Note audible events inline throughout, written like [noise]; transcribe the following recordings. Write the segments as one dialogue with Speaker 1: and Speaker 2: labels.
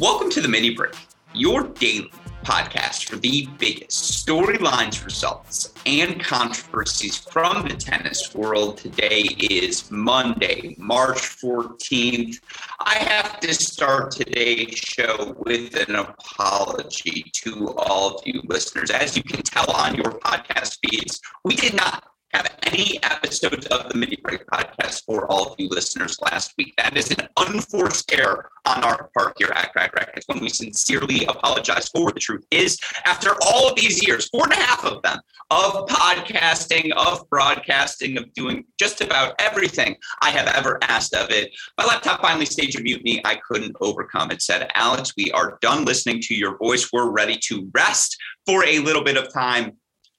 Speaker 1: Welcome to the Mini Break, your daily podcast for the biggest storylines, results, and controversies from the tennis world. Today is Monday, March 14th. I have to start today's show with an apology to all of you listeners. As you can tell on your podcast feeds, we did not have any episodes of the Mini Break podcast for all of you listeners last week. That is an unforced error on our part here at Cracked Racquets when we sincerely apologize for. The truth is, after all of these years, four and a half of them, of podcasting, of broadcasting, of doing just about everything I have ever asked of it, my laptop finally staged a mutiny I couldn't overcome. It said, Alex, we are done listening to your voice. We're ready to rest for a little bit of time.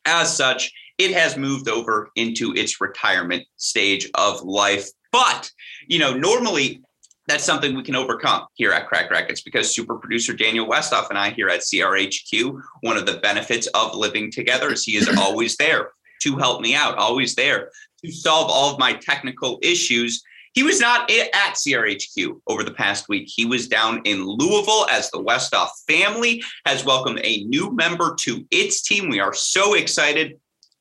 Speaker 1: As such, it has moved over into its retirement stage of life. But, you know, normally that's something we can overcome here at Cracked Racquets because super producer Daniel Westoff and I here at CRHQ, one of the benefits of living together is he is [laughs] always there to help me out, always there to solve all of my technical issues. He was not at CRHQ over the past week. He was down in Louisville as the Westoff family has welcomed a new member to its team. We are so excited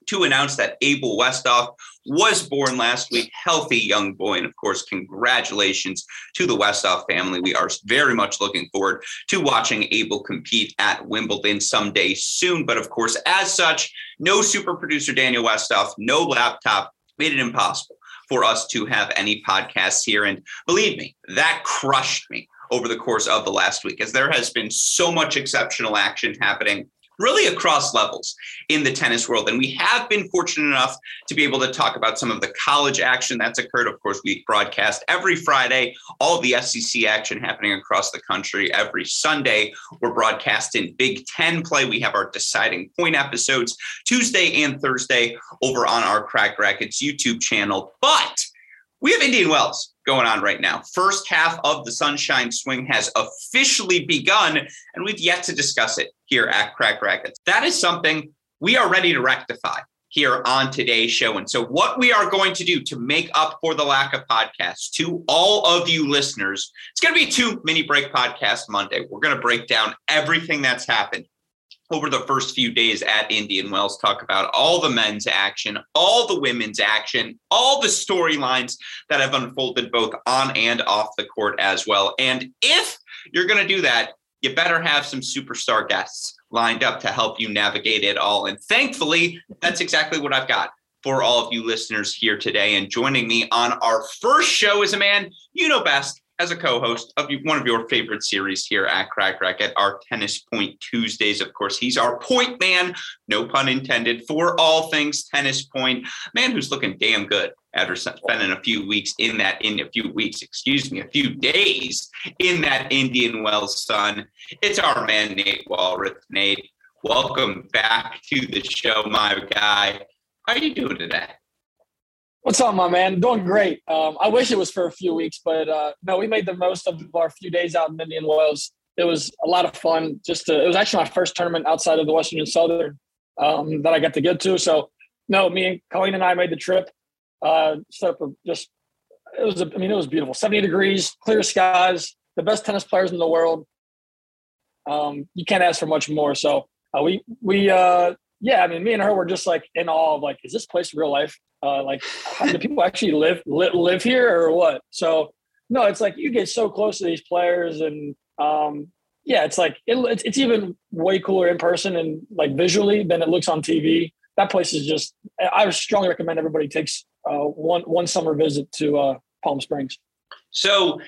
Speaker 1: to announce that Abel Westoff was born last week, healthy young boy. And of course, congratulations to the Westoff family. We are very much looking forward to watching Abel compete at Wimbledon someday soon. But of course, as such, no super producer Daniel Westoff, no laptop made it impossible for us to have any podcasts here. And believe me, that crushed me over the course of the last week as there has been so much exceptional action happening really across levels in the tennis world. And we have been fortunate enough to be able to talk about some of the college action that's occurred. Of course, we broadcast every Friday, all the SEC action happening across the country every Sunday. We're broadcasting Big Ten play. We have our deciding point episodes Tuesday and Thursday over on our Cracked Racquets YouTube channel. But we have Indian Wells going on right now. First half of the Sunshine Swing has officially begun, and we've yet to discuss it here at Cracked Racquets. That is something we are ready to rectify here on today's show. And so, what we are going to do to make up for the lack of podcasts to all of you listeners, it's going to be two mini break podcast Monday. We're going to break down everything that's happened over the first few days at Indian Wells, talk about all the men's action, all the women's action, all the storylines that have unfolded both on and off the court as well. And if you're going to do that, you better have some superstar guests lined up to help you navigate it all. And thankfully, that's exactly what I've got for all of you listeners here today. And joining me on our first show is a man you know best as a co-host of one of your favorite series here at Cracked Racquet, our Tennis Point Tuesdays. Of course, he's our point man, no pun intended, for all things tennis point. Man who's looking damn good after spending a few weeks in that in a few weeks, excuse me, a few days in that Indian Wells sun. It's our man Nate Walroth. Nate, welcome back to the show, my guy. How are you doing today?
Speaker 2: What's up, my man? Doing great. Um, I wish it was for a few weeks, but uh, no, we made the most of our few days out in Indian Wells. It was a lot of fun. Just to, it was actually my first tournament outside of the Western and Southern um, that I got to get to. So, no, me and Colleen and I made the trip. Uh, so just it was, I mean, it was beautiful. Seventy degrees, clear skies, the best tennis players in the world. Um, you can't ask for much more. So uh, we we uh, yeah, I mean, me and her were just like in awe of like, is this place real life? Uh, like, do people actually live, live live here or what? So no, it's like you get so close to these players, and um, yeah, it's like it, it's, it's even way cooler in person and like visually than it looks on TV. That place is just. I strongly recommend everybody takes uh, one one summer visit to uh, Palm Springs.
Speaker 1: So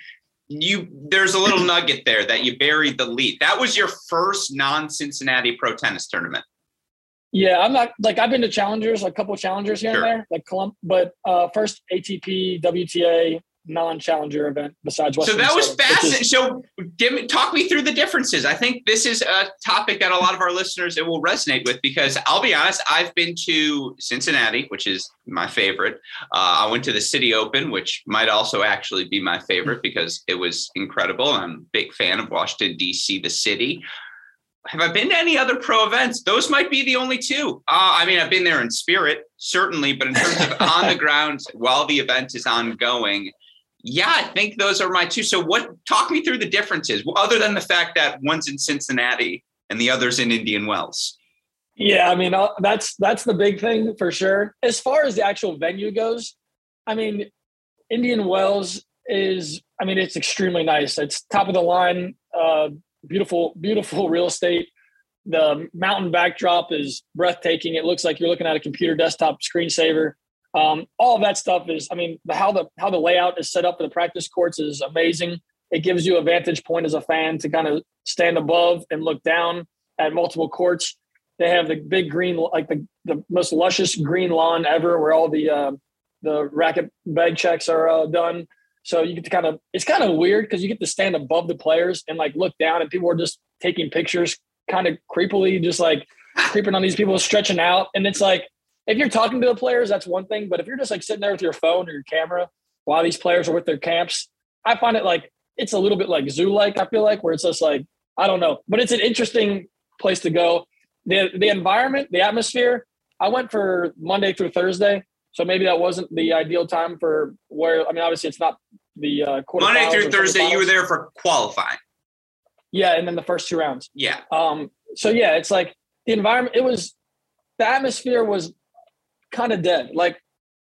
Speaker 1: you there's a little nugget there that you buried the lead. That was your first non-Cincinnati pro tennis tournament.
Speaker 2: Yeah, I'm not like I've been to challengers, a couple challengers here sure. and there, like Colum- but uh, first ATP, WTA, non-challenger event besides
Speaker 1: Western
Speaker 2: So
Speaker 1: that was fascinating. So give me, talk me through the differences. I think this is a topic that a lot of our listeners it will resonate with because I'll be honest, I've been to Cincinnati, which is my favorite. Uh, I went to the City Open, which might also actually be my favorite because it was incredible. I'm a big fan of Washington D.C., the city have I been to any other pro events? Those might be the only two. Uh, I mean, I've been there in spirit, certainly, but in terms of on the [laughs] ground while the event is ongoing, Yeah, I think those are my two. So, what? Talk me through the differences, other than the fact that one's in Cincinnati and the other's in Indian Wells.
Speaker 2: Yeah, I mean uh, that's that's the big thing for sure. As far as the actual venue goes, I mean, Indian Wells is, I mean, it's extremely nice. It's top of the line, uh, beautiful, beautiful [laughs] real estate. The mountain backdrop is breathtaking. It looks like you're looking at a computer desktop screensaver. Um, all of that stuff is, I mean, the, how the how the layout is set up for the practice courts is amazing. It gives you a vantage point as a fan to kind of stand above and look down at multiple courts. They have the big green, like the, the most luscious green lawn ever, where all the uh, the racket bag checks are uh, done. So you get to kind of, it's kind of weird because you get to stand above the players and like look down, and people are just taking pictures, kind of creepily, just like creeping on these people stretching out, and it's like if you're talking to the players, that's one thing. But if you're just like sitting there with your phone or your camera while these players are with their camps, I find it like it's a little bit like zoo like, I feel like, where it's just like, I don't know. But it's an interesting place to go. The the environment, the atmosphere. I went for Monday through Thursday. So maybe that wasn't the ideal time for where I mean, obviously it's not the uh,
Speaker 1: Monday through Thursday. You were there for qualifying.
Speaker 2: Yeah, and then the first two rounds.
Speaker 1: Yeah.
Speaker 2: Um. So yeah, it's like the environment. It was the atmosphere was kind of dead. Like,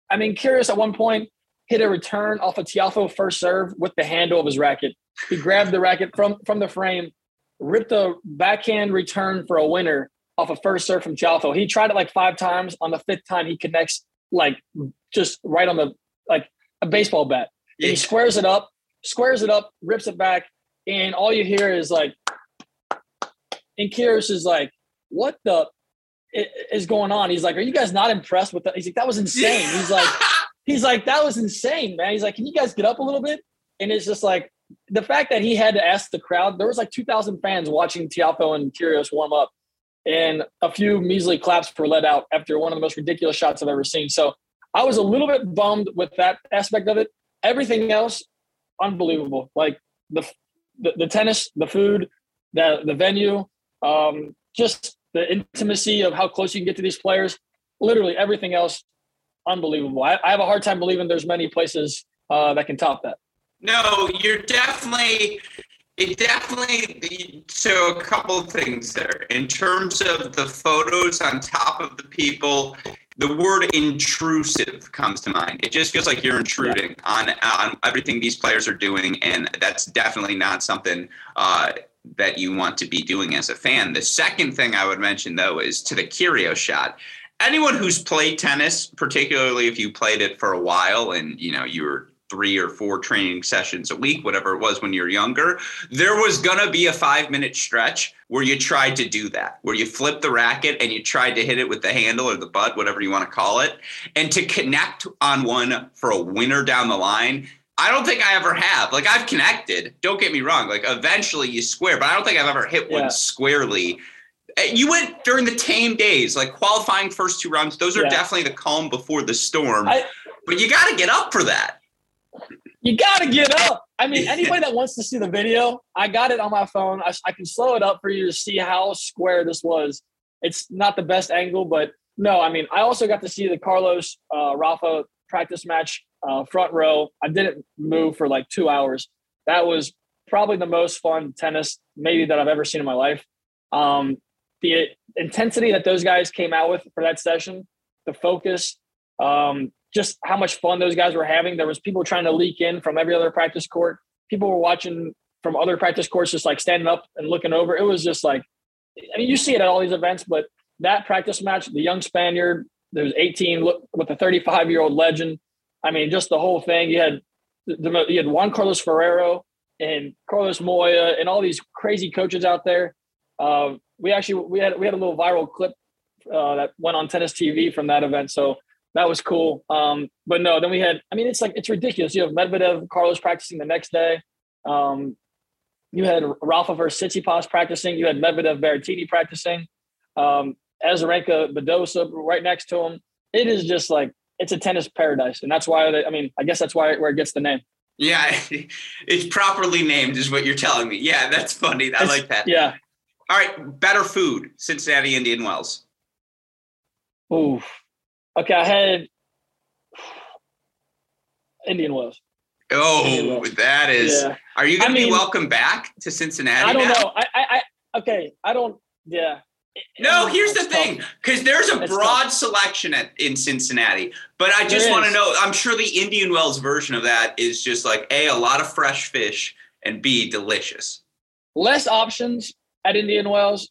Speaker 2: I mean, Kyrgios at one point hit a return off a of Tiafoe first serve with the handle of his racket. He grabbed the racket from from the frame, ripped a backhand return for a winner off a first serve from Tiafoe. He tried it like five times. On the fifth time, he connects like just right on the like a baseball bat. And he squares it up, squares it up, rips it back, and all you hear is like, and Kyrgios is like, "What the is going on. He's like, are you guys not impressed with that? He's like, that was insane. He's like, [laughs] he's like, that was insane, man. He's like, can you guys get up a little bit? And it's just like the fact that he had to ask the crowd. There was like 2,000 fans watching Tiafoe and Kyrgios warm up, and a few measly claps were let out after one of the most ridiculous shots I've ever seen. So I was a little bit bummed with that aspect of it. Everything else, unbelievable. Like the the, the tennis, the food, the the venue, um, just the intimacy of how close you can get to these players, literally everything else, unbelievable. I, I have a hard time believing there's many places uh, that can top that.
Speaker 1: No, you're definitely it definitely so a couple of things there in terms of the photos on top of the people the word intrusive comes to mind it just feels like you're intruding on on everything these players are doing and that's definitely not something uh, that you want to be doing as a fan. The second thing I would mention though is to the Kyrgios shot. Anyone who's played tennis, particularly if you played it for a while and you know you were three or four training sessions a week, whatever it was when you're younger, there was gonna be a five minute stretch where you tried to do that, where you flipped the racket and you tried to hit it with the handle or the butt, whatever you want to call it, and to connect on one for a winner down the line I don't think I ever have. Like I've connected. Don't get me wrong. Like eventually you square, but I don't think I've ever hit one squarely. Eh, you went during the tame days, like qualifying first two rounds. Those are yeah. definitely the calm before the storm. I, but you got to get up for that.
Speaker 2: You got to get up. I mean, anybody [laughs] that wants to see the video, I got it on my phone. I, I can slow it up for you to see how square this was. It's not the best angle, but no, I mean, I also got to see the Carlos uh, Rafa practice match uh, front row. I didn't move for like two hours. That was probably the most fun tennis maybe that I've ever seen in my life. Um, the intensity that those guys came out with for that session, the focus, um, just how much fun those guys were having. There was people trying to leak in from every other practice court. People were watching from other practice courts, just like standing up and looking over. It was just like, I mean, you see it at all these events, but that practice match, the young Spaniard, there's 18 with a 35 year old legend. I mean, just the whole thing. You had the, you had Juan Carlos Ferrero and Carlos Moya and all these crazy coaches out there. Uh, we actually we had we had a little viral clip uh, that went on tennis TV from that event, so that was cool. Um, but no, then we had. I mean, it's like it's ridiculous. You have Medvedev, Carlos practicing the next day. Um, you had Rafa versus Tsitsipas practicing. You had Medvedev, Berrettini practicing. Um, Azarenka, Badosa right next to him. It is just like it's a tennis paradise, and that's why they, I mean, I guess that's why where it gets the name.
Speaker 1: Yeah, [laughs] it's properly named, is what you're telling me. Yeah, that's funny. I it's, like that.
Speaker 2: Yeah.
Speaker 1: All right, better food, Cincinnati Indian Wells.
Speaker 2: Ooh, okay. I had Indian Wells.
Speaker 1: Oh, that is. Yeah. Are you going to be welcome back to Cincinnati?
Speaker 2: I don't
Speaker 1: now?
Speaker 2: know. I, I, I, okay. I don't. Yeah.
Speaker 1: No, here's the thing, because there's a it's broad tough. selection at, in Cincinnati. But I just want to know. I'm sure the Indian Wells version of that is just like a a lot of fresh fish and b delicious.
Speaker 2: Less options at Indian Wells,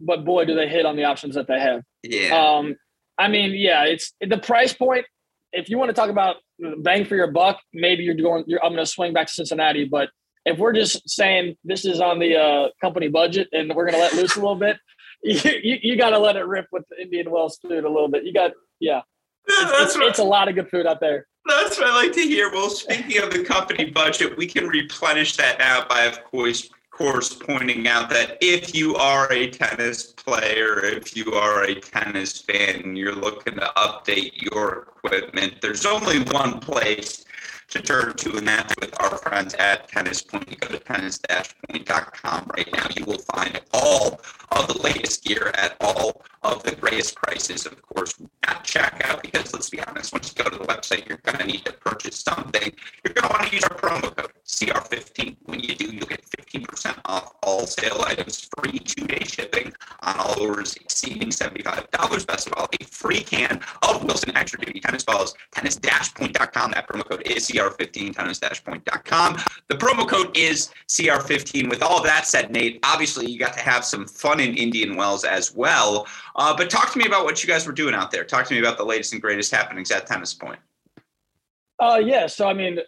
Speaker 2: but boy, do they hit on the options that they have.
Speaker 1: Yeah.
Speaker 2: Um, I mean, yeah, it's the price point. If you want to talk about bang for your buck, maybe you're going. You're, I'm going to swing back to Cincinnati, but if we're just saying this is on the uh, company budget and we're going to let loose a little bit, [laughs] you, you, you got to let it rip with the Indian Wells food a little bit. You got, yeah. It's, it's, it's, a lot of good food out there.
Speaker 1: That's what I like to hear. Well, speaking of the company budget, we can replenish that now by, of course, course, pointing out that if you are a tennis player, if you are a tennis fan, and you're looking to update your equipment, there's only one place to turn to, and that's with our friends at Tennis Point. Go to tennis-point.com right now. You will find all of the latest gear at all of the greatest prices. Of course, at checkout, because let's be honest, once you go to the website, you're going to need to purchase something. You're going to want to use our promo code CR15. When you do, you'll get 15% off all sale items, free two-day shipping on all orders exceeding $75. Best of all, a free can of Wilson Extra Duty tennis balls. Tennis-point.com. That promo code is CR15. Tennis-point.com. The promo code is CR15. With all that said, Nate, obviously you got to have some fun in Indian Wells as well. Uh, but talk to me about what you guys were doing out there. Talk to me about the latest and greatest happenings at Tennis Point.
Speaker 2: Uh, yeah. So, I mean,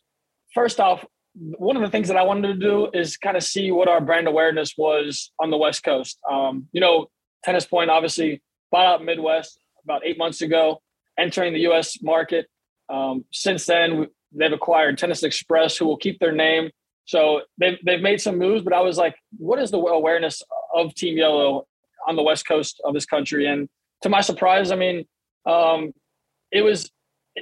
Speaker 2: first off, one of the things that I wanted to do is kind of see what our brand awareness was on the West Coast. Um, you know, Tennis Point obviously bought out Midwest about eight months ago, entering the U.S. market. Um, since then, they've acquired Tennis Express, who will keep their name. So they've, they've made some moves, but I was like, what is the awareness of Team Yellow on the West Coast of this country? And to my surprise, I mean, um, it was,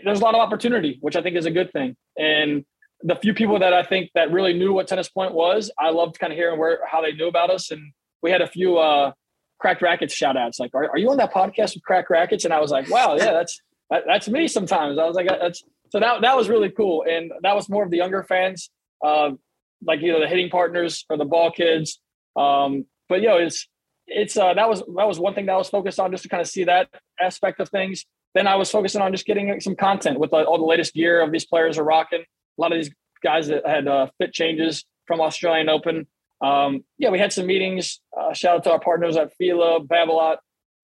Speaker 2: there's a lot of opportunity, which I think is a good thing. And the few people that I think that really knew what Tennis Point was, I loved kind of hearing where how they knew about us. And we had a few uh, Cracked Racquets shout outs, like, are, are you on that podcast with Cracked Racquets? And I was like, wow, yeah, that's that, that's me sometimes. I was like, that's so that that was really cool. And that was more of the younger fans, uh, like you know, the hitting partners or the ball kids. Um, but you know, it's it's uh, that was that was one thing that I was focused on just to kind of see that aspect of things. Then I was focusing on just getting some content with uh, all the latest gear of these players are rocking a lot of these guys that had uh, fit changes from Australian Open. Um, yeah, we had some meetings. Uh, shout out to our partners at Fila, Babolat,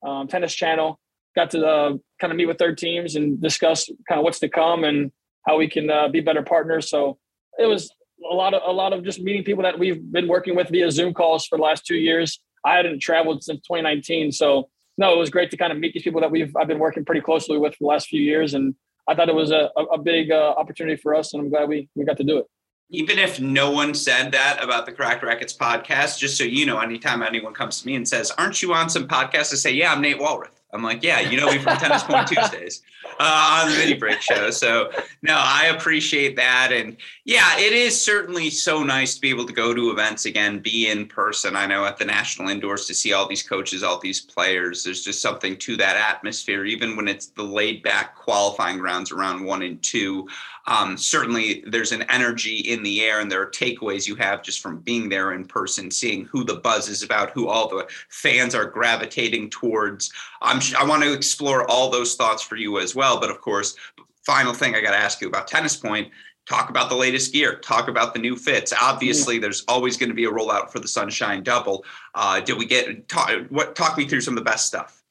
Speaker 2: um, Tennis Channel. Got to uh, kind of meet with their teams and discuss kind of what's to come and how we can uh, be better partners. So it was a lot of a lot of just meeting people that we've been working with via Zoom calls for the last two years. I hadn't traveled since 2019, so no, it was great to kind of meet these people that we've I've been working pretty closely with for the last few years and I thought it was a, a big uh, opportunity for us, and I'm glad we, we got to do it.
Speaker 1: Even if no one said that about the Cracked Racquets podcast, just so you know, anytime anyone comes to me and says, Aren't you on some podcast? I say, Yeah, I'm Nate Walroth. I'm like, Yeah, you know me from Tennis Point [laughs] Tuesdays uh, on the mini break show. So, no, I appreciate that. And yeah, it is certainly so nice to be able to go to events again, be in person. I know at the National Indoors to see all these coaches, all these players, there's just something to that atmosphere, even when it's the laid back qualifying rounds around one and two. Um, certainly, there's an energy in the air, and there are takeaways you have just from being there in person, seeing who the buzz is about, who all the fans are gravitating towards. I'm, I want to explore all those thoughts for you as well. But of course, final thing I got to ask you about Tennis Point talk about the latest gear talk about the new fits. Obviously there's always going to be a rollout for the sunshine double. Uh, did we get talk, what talk me through some of the best stuff.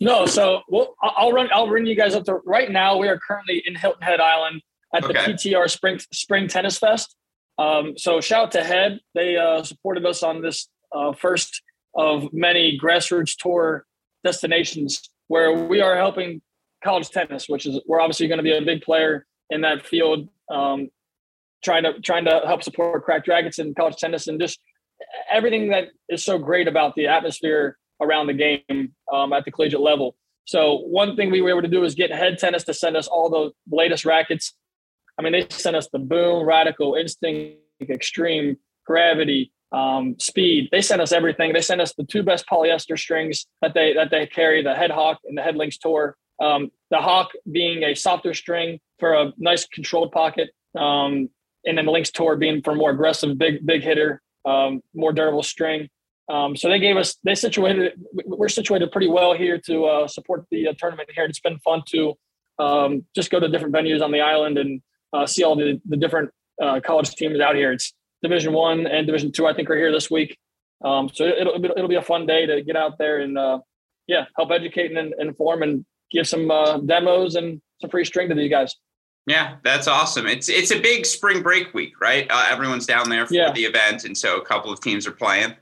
Speaker 2: No so well i'll run i'll run you guys up to right now we are currently in hilton head island at the ptr spring spring tennis fest. Um, so shout out to head. They uh, supported us on this uh, first of many grassroots tour destinations where we are helping college tennis, which is we're obviously going to be a big player in that field. Um, trying to trying to help support Cracked Racquets and college tennis and just everything that is so great about the atmosphere around the game um, at the collegiate level. So one thing we were able to do is get head tennis to send us all the latest rackets. I mean, they sent us the Boom, Radical, Instinct, Extreme, Gravity, um, speed. They sent us everything. They sent us the two best polyester strings that they that they carry, the Head Hawk and the Head Tour. Um, the Hawk being a softer string for a nice controlled pocket, Um, and then the Lynx Tour being for more aggressive, big, big hitter, um, more durable string. Um, so they gave us, they situated, we're situated pretty well here to uh, support the uh, tournament here. It's been fun to um, just go to different venues on the island and uh, see all the, the different uh, college teams out here. It's Division One and Division Two. I think are here this week. Um, so it'll, it'll be a fun day to get out there and uh, yeah, help educate and, inform and give some uh, demos and some free string to these guys.
Speaker 1: Yeah, that's awesome. It's it's a big spring break week, right? Uh, everyone's down there for
Speaker 2: yeah.
Speaker 1: the event, and so a couple of teams are playing.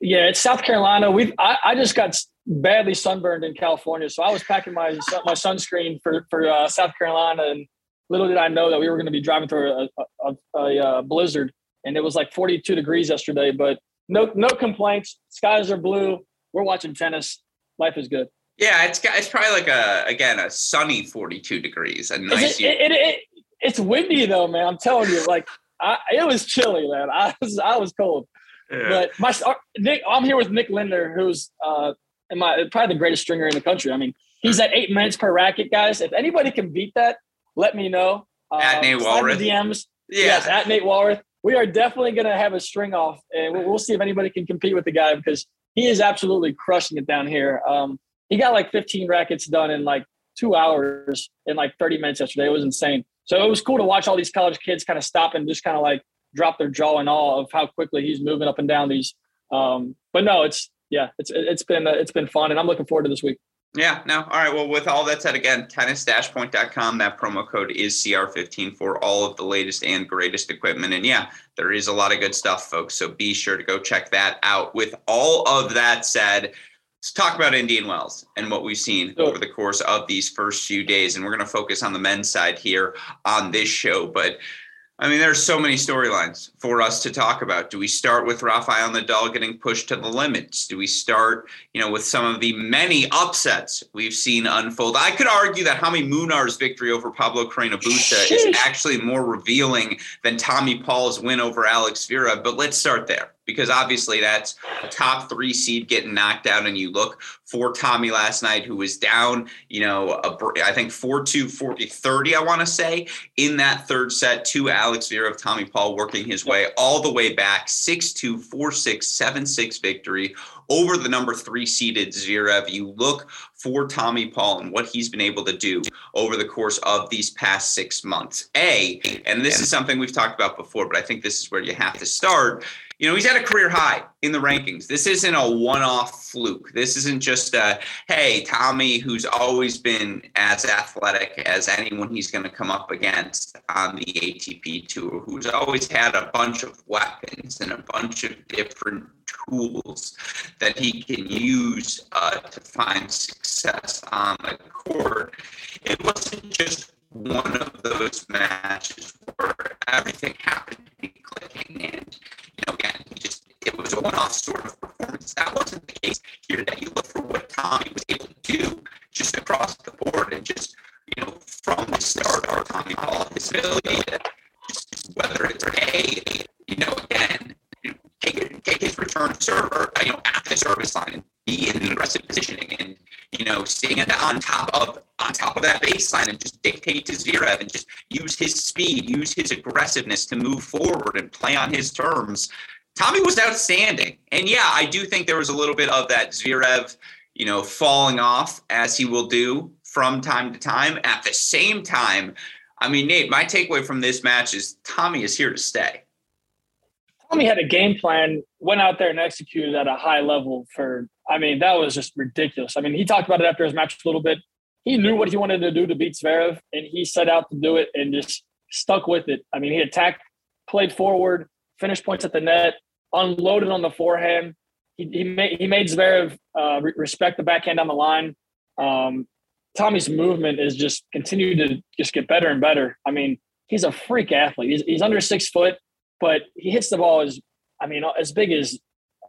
Speaker 2: Yeah, it's South Carolina. We I, I just got badly sunburned in California, so I was packing my my sunscreen for for uh, South Carolina, and little did I know that we were going to be driving through a, a, a, a, uh, blizzard, and it was like 42 degrees yesterday. But no no complaints. Skies are blue. We're watching tennis. Life is good.
Speaker 1: Yeah, it's it's probably like a again a sunny 42 degrees. A nice.
Speaker 2: It, it, it, it's windy though, man. I'm telling you, like [laughs] I, it was chilly, man. I was I was cold. Yeah. But my Nick, I'm here with Nick Linder, who's uh, my probably the greatest stringer in the country. I mean, he's at eight minutes per racket, guys. If anybody can beat that, let me know.
Speaker 1: At uh, Nate Walroth.
Speaker 2: DMs. Yeah. Yes, at Nate Walroth. We are definitely going to have a string off, and we'll, we'll, see if anybody can compete with the guy because he is absolutely crushing it down here. Um, he got like 15 rackets done in like two hours in like 30 minutes yesterday. It was insane. So it was cool to watch all these college kids kind of stop and just kind of like drop their jaw in awe of how quickly he's moving up and down these. Um, but no, it's yeah, it's it's been uh, it's been fun, and I'm looking forward to this week.
Speaker 1: Yeah, no. All right. Well, with all that said, again, tennis-point.com. That promo code is CR15 for all of the latest and greatest equipment. And yeah, there is a lot of good stuff, folks. So be sure to go check that out. With all of that said, let's talk about Indian Wells and what we've seen over the course of these first few days. And we're going to focus on the men's side here on this show. But I mean, there's so many storylines for us to talk about. Do we start with Rafael Nadal getting pushed to the limits? Do we start, you know, with some of the many upsets we've seen unfold? I could argue that Jaume Munar's victory over Pablo Carreño Busta is actually more revealing than Tommy Paul's win over Alex Zverev, but let's start there because obviously that's a top three seed getting knocked out. And you look for Tommy last night, who was down, you know, a, I think 4 2, 40 30, I want to say, in that third set to Alex Zverev, Tommy Paul working his way all the way back 6 2, 4 6, 7 6 victory over the number three seeded Zverev. You look for Tommy Paul and what he's been able to do over the course of these past six months. A, and this is something we've talked about before, but I think this is where you have to start you know, he's at a career high in the rankings. This isn't a one off fluke. This isn't just a, hey, Tommy, who's always been as athletic as anyone he's going to come up against on the ATP tour, who's always had a bunch of weapons and a bunch of different tools that he can use uh, to find success on the court. It wasn't just one of those matches where everything happened to be clicking and you know, again, he just it was one-off sort of performance. That wasn't the case here That You look for what Tommy was able to do just across the board and just, you know, from the start, our Tommy Paul, his ability to just whether it's a, you know, again, you know, take, take his return server, you know, at the service line and be in an aggressive positioning and, you know, stand on top of on top of that baseline and just dictate to Zverev and just use his speed, use his aggressiveness to move forward and play on his terms. Tommy was outstanding. And yeah, I do think there was a little bit of that Zverev, you know, falling off as he will do from time to time. At the same time, I mean, Nate, my takeaway from this match is Tommy is here to stay.
Speaker 2: Tommy had a game plan, went out there and executed at a high level for, I mean, that was just ridiculous. I mean, he talked about it after his match a little bit he knew what he wanted to do to beat Zverev, and he set out to do it and just stuck with it. I mean, he attacked, played forward, finished points at the net, unloaded on the forehand. He, he made he made Zverev uh, respect the backhand on the line. Um, Tommy's movement is just continued to just get better and better. I mean, he's a freak athlete. He's, he's under six foot, but he hits the ball as I mean as big as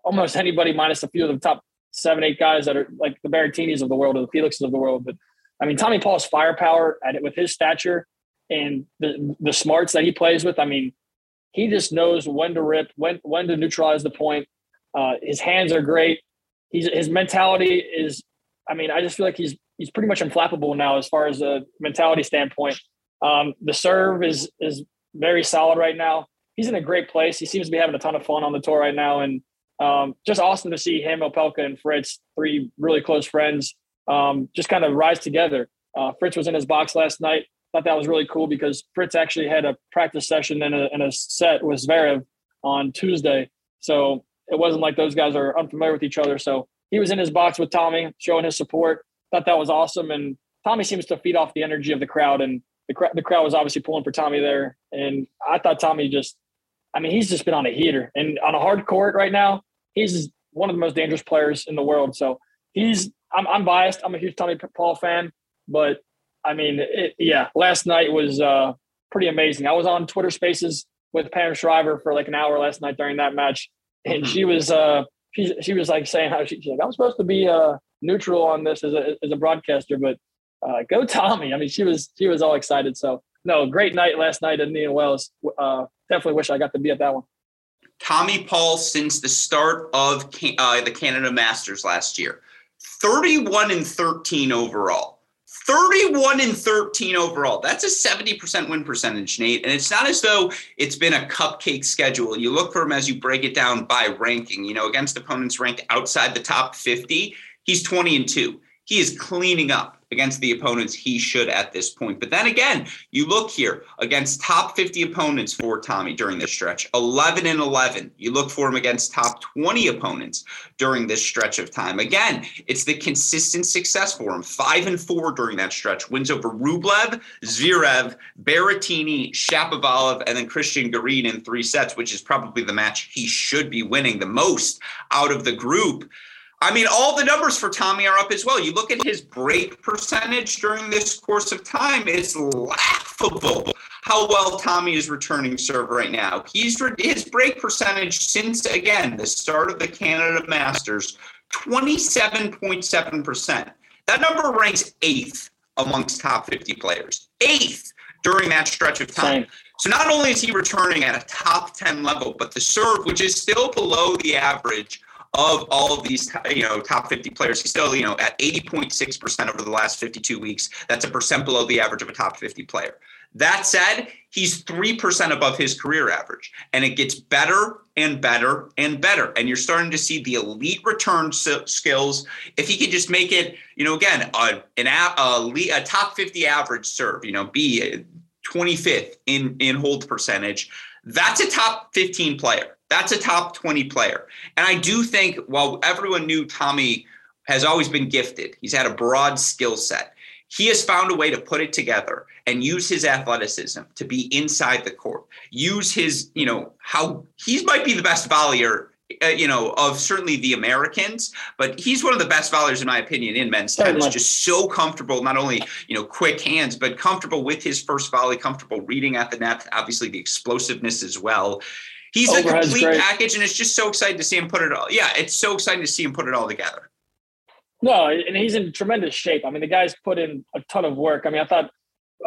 Speaker 2: almost anybody, minus a few of the top seven, eight guys that are like the Berrettinis of the world or the Felixes of the world. But I mean, Tommy Paul's firepower at it with his stature and the the smarts that he plays with. I mean, he just knows when to rip, when when to neutralize the point. Uh, his hands are great. He's his mentality is. I mean, I just feel like he's he's pretty much unflappable now as far as a mentality standpoint. Um, the serve is is very solid right now. He's in a great place. He seems to be having a ton of fun on the tour right now, and um, just awesome to see him, Opelka, and Fritz, three really close friends, um, just kind of rise together. Uh, Fritz was in his box last night. Thought that was really cool because Fritz actually had a practice session and a, and a set with Zverev on Tuesday. So it wasn't like those guys are unfamiliar with each other. So he was in his box with Tommy, showing his support. Thought that was awesome. And Tommy seems to feed off the energy of the crowd. And the, the crowd was obviously pulling for Tommy there. And I thought Tommy just, I mean, he's just been on a heater. And on a hard court right now, he's one of the most dangerous players in the world. So he's, I'm, I'm biased. I'm a huge Tommy Paul fan. But I mean, it, yeah, last night was uh, pretty amazing. I was on Twitter Spaces with Pam Shriver for like an hour last night during that match, and mm-hmm. she was uh, she she was like saying how she, she's like I'm supposed to be uh, neutral on this as a as a broadcaster, but uh, go Tommy. I mean, she was she was all excited. So no, great night last night at Indian Wells. Uh, definitely wish I got to be at that one.
Speaker 1: Tommy Paul since the start of uh, the Canada Masters last year, 31 and 13 overall. 31 and 13 overall. That's a 70% win percentage, Nate. And it's not as though it's been a cupcake schedule. You look for him as you break it down by ranking, you know, against opponents ranked outside the top 50, he's 20 and 2. He is cleaning up against the opponents he should at this point. But then again, you look here against top 50 opponents for Tommy during this stretch 11 and 11. You look for him against top 20 opponents during this stretch of time. Again, it's the consistent success for him. 5 and 4 during that stretch. Wins over Rublev, Zverev, Berrettini, Shapovalov, and then Cristian Garin in three sets, which is probably the match he should be winning the most out of the group. I mean, all the numbers for Tommy are up as well. You look at his break percentage during this course of time, it's laughable how well Tommy is returning serve right now. He's his break percentage since again the start of the Canada Masters, 27.7%. That number ranks eighth amongst top 50 players. Eighth during that stretch of time. Same. So not only is he returning at a top 10 level, but the serve, which is still below the average of all of these, you know, top 50 players, he's still, you know, at 80.6% over the last 52 weeks. That's a percent below the average of a top 50 player. That said, he's 3% above his career average, and it gets better and better and better. And you're starting to see the elite return skills. If he could just make it, you know, again, a, an, a, a top 50 average serve, you know, be 25th in, in hold percentage, that's a top 15 player. That's a top 20 player. And I do think while everyone knew Tommy has always been gifted, he's had a broad skill set. He has found a way to put it together and use his athleticism to be inside the court. Use his, you know, how he might be the best volleyer uh, you know, of certainly the Americans, but he's one of the best volleyers in my opinion in men's tennis. Just so comfortable, not only you know quick hands, but comfortable with his first volley, comfortable reading at the net. Obviously, the explosiveness as well. He's a complete great. package, and it's just so exciting to see him put it all. Yeah, it's so exciting to see him put it all together.
Speaker 2: No, and he's in tremendous shape. I mean, the guy's put in a ton of work. I mean, I thought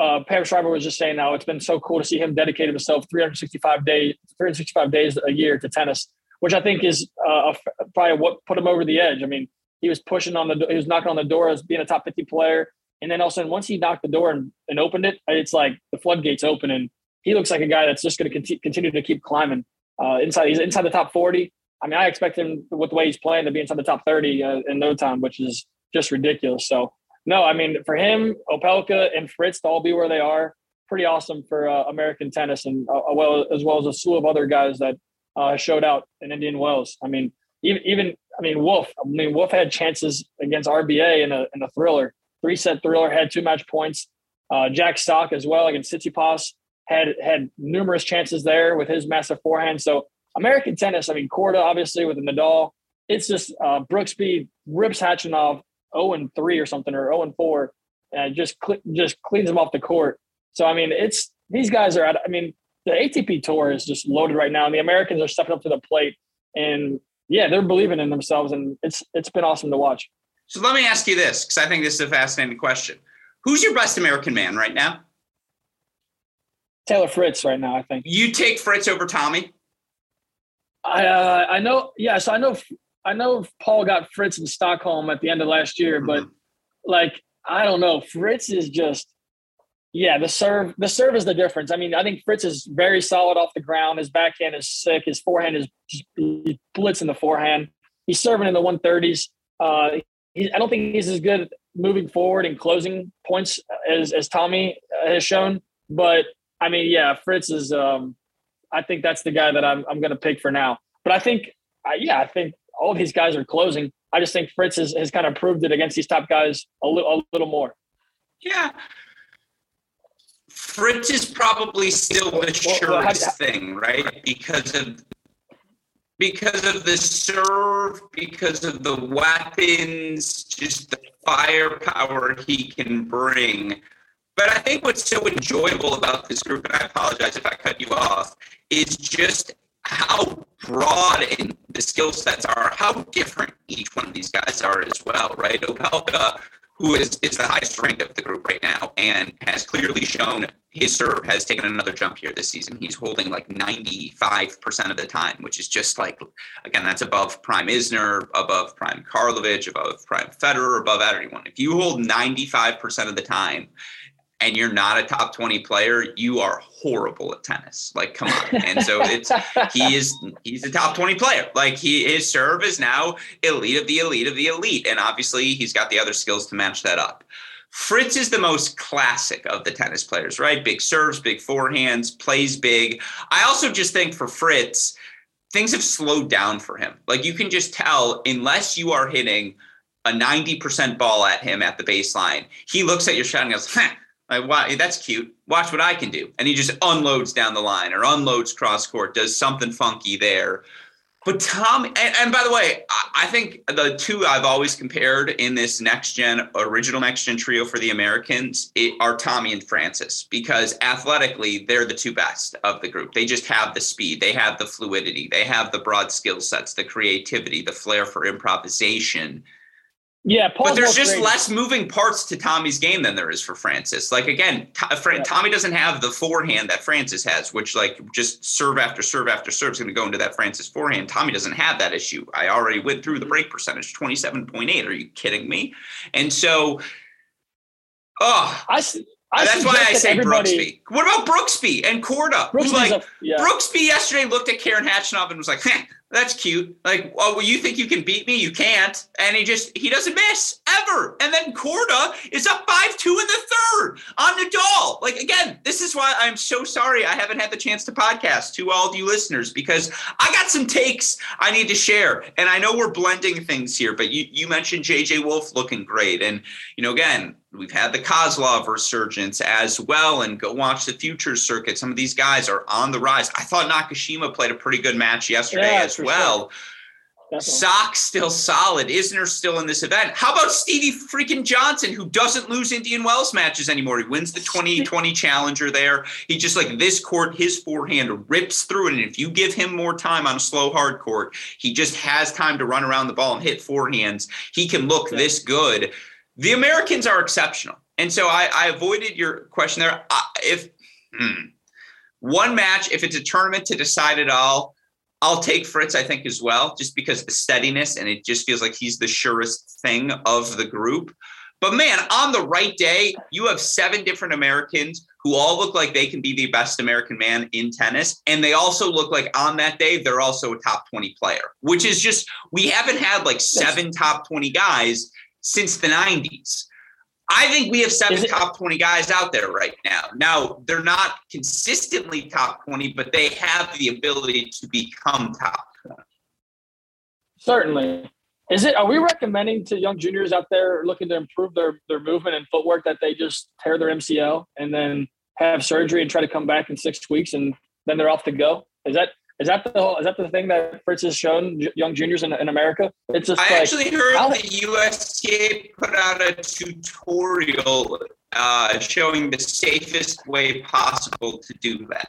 Speaker 2: uh, Pam Shriver was just saying now it's been so cool to see him dedicate himself 365 days, 365 days a year to tennis, which I think is uh, probably what put him over the edge. I mean, he was pushing on the, he was knocking on the door as being a top 50 player, and then all of a sudden, once he knocked the door and, and opened it, it's like the floodgates open, and he looks like a guy that's just going to continue to keep climbing uh, inside. He's inside the top 40. I mean, I expect him with the way he's playing to be inside the top 30 uh, in no time, which is just ridiculous. So, no, I mean, for him, Opelka and Fritz to all be where they are, pretty awesome for uh, American tennis, and uh, well as well as a slew of other guys that uh, showed out in Indian Wells. I mean, even even I mean, Wolf. I mean, Wolf had chances against RBA in a in a thriller, three set thriller, had two match points. Uh, Jack Sock as well against Tsitsipas had had numerous chances there with his massive forehand. So American tennis, I mean, Korda obviously with the Nadal, it's just uh, Brooksby rips Khachanov 0 and 3 or something or 0 and 4 and just cl- just cleans them off the court. So I mean, it's these guys are at. I mean, the ATP tour is just loaded right now, and the Americans are stepping up to the plate, and yeah, they're believing in themselves, and it's it's been awesome to watch.
Speaker 1: So let me ask you this, because I think this is a fascinating question: Who's your best American man right now?
Speaker 2: Taylor Fritz right now. I think
Speaker 1: you take Fritz over Tommy.
Speaker 2: I uh, I know. Yes, I know. I know Paul got Fritz in Stockholm at the end of last year, mm-hmm. but like I don't know. Fritz is just Yeah, the serve the serve is the difference. I mean, I think Fritz is very solid off the ground. His backhand is sick. His forehand is he's blitzing the forehand. He's serving in the 130s. Uh, he, I don't think he's as good moving forward and closing points as, as Tommy has shown. But I mean, yeah, Fritz is. Um, I think that's the guy that I'm I'm going to pick for now. But I think, uh, yeah, I think all these guys are closing. I just think Fritz has, has kind of proved it against these top guys a little a little more.
Speaker 1: Yeah, Fritz is probably still the surest thing, right? Because of because of the serve, because of the weapons, just the firepower he can bring. But I think what's so enjoyable about this group, and I apologize if I cut you off, is just how broad and the skill sets are, how different each one of these guys are as well, right? Opelka who is, is the highest ranked of the group right now and has clearly shown his serve has taken another jump here this season. He's holding like 95% of the time, which is just like, again, that's above prime Isner, above prime Karlovic, above prime Federer, above everyone. If you hold 95% of the time and you're not a top 20 player, you are horrible at tennis. Like, come on. And so it's he [laughs] is he's a top 20 player. Like he his serve is now elite of the elite of the elite. And obviously he's got the other skills to match that up. Fritz is the most classic of the tennis players, right? Big serves, big forehands, plays big. I also just think for Fritz, things have slowed down for him. Like you can just tell, unless you are hitting a 90% ball at him at the baseline, he looks at your shot and goes, huh, like, that's cute. Watch what I can do. And he just unloads down the line or unloads cross court, does something funky there. But Tom, and, and by the way, I, I, think the two I've always compared in this next gen, original next gen trio for the Americans it, are Tommy and Francis because athletically, they're the two best of the group. They just have the speed, they have the fluidity, they have the broad skill sets, the creativity, the flair for improvisation
Speaker 2: yeah,
Speaker 1: Paul's but there's just less moving parts to Tommy's game than there is for Francis. Like again, yeah. Tommy doesn't have the forehand that Francis has, which like just serve after serve after serve is going to go into that Francis forehand. Tommy doesn't have that issue. I already went through the break percentage, twenty seven point eight. Are you kidding me? And so, oh, I, I that's why I say Brooksby. What about Brooksby and Korda? Who's like a, yeah. Brooksby yesterday looked at Karen Khachanov and was like, that's cute. Like, oh, well, you think you can beat me? You can't. And he just he doesn't miss ever. And then Korda is up five two in the third on Nadal. Like again, this is why I'm so sorry I haven't had the chance to podcast to all of you listeners because I got some takes I need to share. And I know we're blending things here, but you you mentioned JJ Wolf looking great, and you know again We've had the Kozlov resurgence as well, and go watch the Future Circuit. Some of these guys are on the rise. I thought Nakashima played a pretty good match yesterday yeah, as well. Sure. Sock still solid. Isner still in this event. How about Stevie freaking Johnson, who doesn't lose Indian Wells matches anymore? He wins the 2020 Challenger there. He just like this court, his forehand rips through it. And if you give him more time on a slow hard court, he just has time to run around the ball and hit forehands. He can look yeah. this good the Americans are exceptional. And so I, I avoided your question there. if hmm, one match, if it's a tournament to decide it all, I'll take Fritz, I think, as well, just because the steadiness and it just feels like he's the surest thing of the group. But man, on the right day, you have seven different Americans who all look like they can be the best American man in tennis. And they also look like on that day, they're also a top 20 player, which is just, we haven't had like seven top 20 guys since the 90s. I think we have seven it, top 20 guys out there right now. Now, they're not consistently top 20, but they have the ability to become top 20.
Speaker 2: Certainly. Is it are we recommending to young juniors out there looking to improve their their movement and footwork that they just tear their MCL and then have surgery and try to come back in 6 weeks and then they're off to go? Is that is that the whole, is that the thing that Fritz has shown young juniors in, in America?
Speaker 1: It's just I like, actually heard how, the USTA put out a tutorial uh, showing the safest way possible to do that.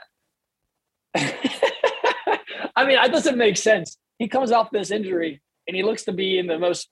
Speaker 1: [laughs]
Speaker 2: I mean, that doesn't make sense. He comes off this injury and he looks to be in the most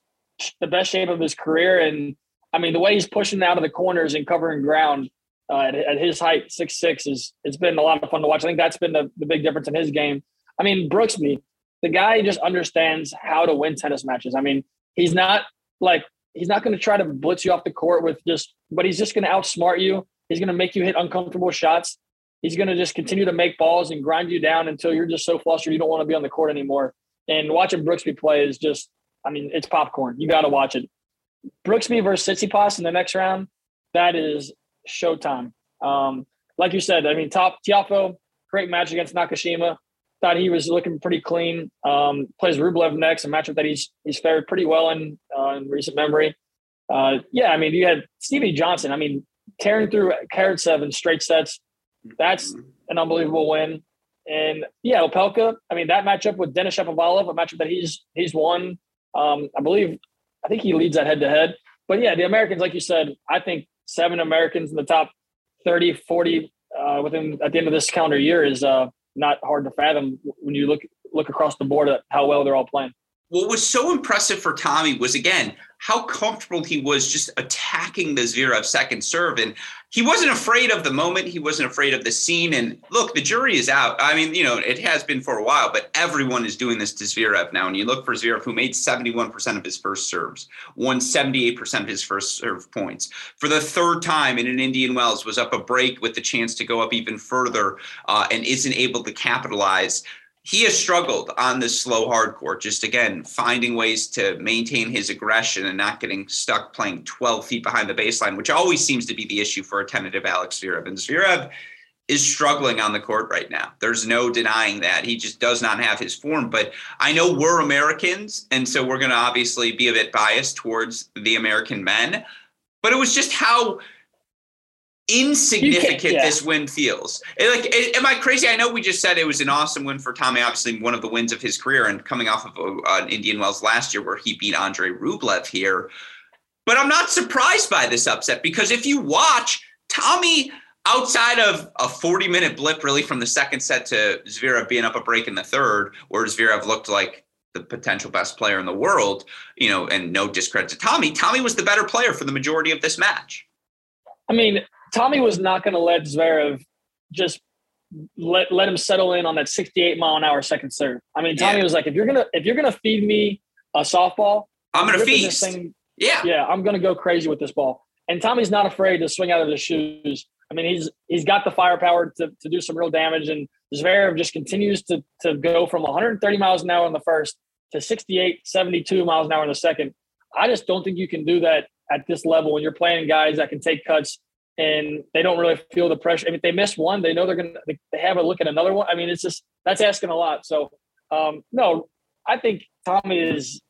Speaker 2: the best shape of his career. And I mean, the way he's pushing out of the corners and covering ground uh, at, at, his height, six six, is it's been a lot of fun to watch. I think that's been the, the big difference in his game. I mean, Brooksby, the guy just understands how to win tennis matches. I mean, he's not like he's not going to try to blitz you off the court with just, but he's just going to outsmart you He's going to make you hit uncomfortable shots. He's going to just continue to make balls and grind you down until you're just so flustered you don't want to be on the court anymore. And watching Brooksby play is just, I mean, it's popcorn. You got to watch it. Brooksby versus Tsitsipas in the next round, that is showtime. Um, like you said, I mean, top Tiafoe, great match against Nakashima. Thought he was looking pretty clean. Um, plays Rublev next, a matchup that he's he's fared pretty well in uh, in recent memory. Uh, yeah, I mean, you had Stevie Johnson. I mean, tearing through Karatsev in straight sets. That's an unbelievable win. And yeah, Opelka. I mean, that matchup with Denis Shapovalov, a matchup that he's he's won. Um, I believe, I think he leads that head to head. But yeah, the Americans, like you said, I think seven Americans in the top 30, 40 uh, within at the end of this calendar year is uh, not hard to fathom when you look look across the board at how well they're all playing.
Speaker 1: What was so impressive for Tommy was again how comfortable he was just attacking the Zverev second serve. And he wasn't afraid of the moment. He wasn't afraid of the scene. And look, the jury is out. I mean, you know, it has been for a while, but everyone is doing this to Zverev now. And you look for Zverev, who made 71% of his first serves, won 78% of his first serve points. For the third time in an Indian Wells, was up a break with the chance to go up even further uh, and isn't able to capitalize he has struggled on this slow hard court, just again, finding ways to maintain his aggression and not getting stuck playing 12 feet behind the baseline, which always seems to be the issue for a tentative Alex Zverev. And Zverev is struggling on the court right now. There's no denying that. He just does not have his form. But I know we're Americans, and so we're going to obviously be a bit biased towards the American men. But it was just how insignificant yeah. this win feels. like, am I crazy? I know we just said it was an awesome win for Tommy, obviously one of the wins of his career, and coming off of an uh, Indian Wells last year where he beat Andre Rublev here. But I'm not surprised by this upset because if you watch Tommy, outside of a 40 minute blip, really from the second set to Zverev being up a break in the third, where Zverev looked like the potential best player in the world, you know, and no discredit to Tommy, Tommy was the better player for the majority of this match.
Speaker 2: I mean, Tommy was not going to let Zverev just let let him settle in on that 68 mile an hour second serve. I mean, Tommy yeah. was like, if you're gonna if you're gonna feed me a softball,
Speaker 1: I'm gonna feast.
Speaker 2: Thing,
Speaker 1: yeah,
Speaker 2: yeah, I'm gonna go crazy with this ball. And Tommy's not afraid to swing out of his shoes. I mean, he's he's got the firepower to, to do some real damage, and Zverev just continues to to go from 130 miles an hour in the first to 68, 72 miles an hour in the second. I just don't think you can do that at this level when you're playing guys that can take cuts and they don't really feel the pressure. I mean, if they miss one, they know they're going to they have a look at another one. I mean, it's just that's asking a lot. So, um, no, I think Tommy is.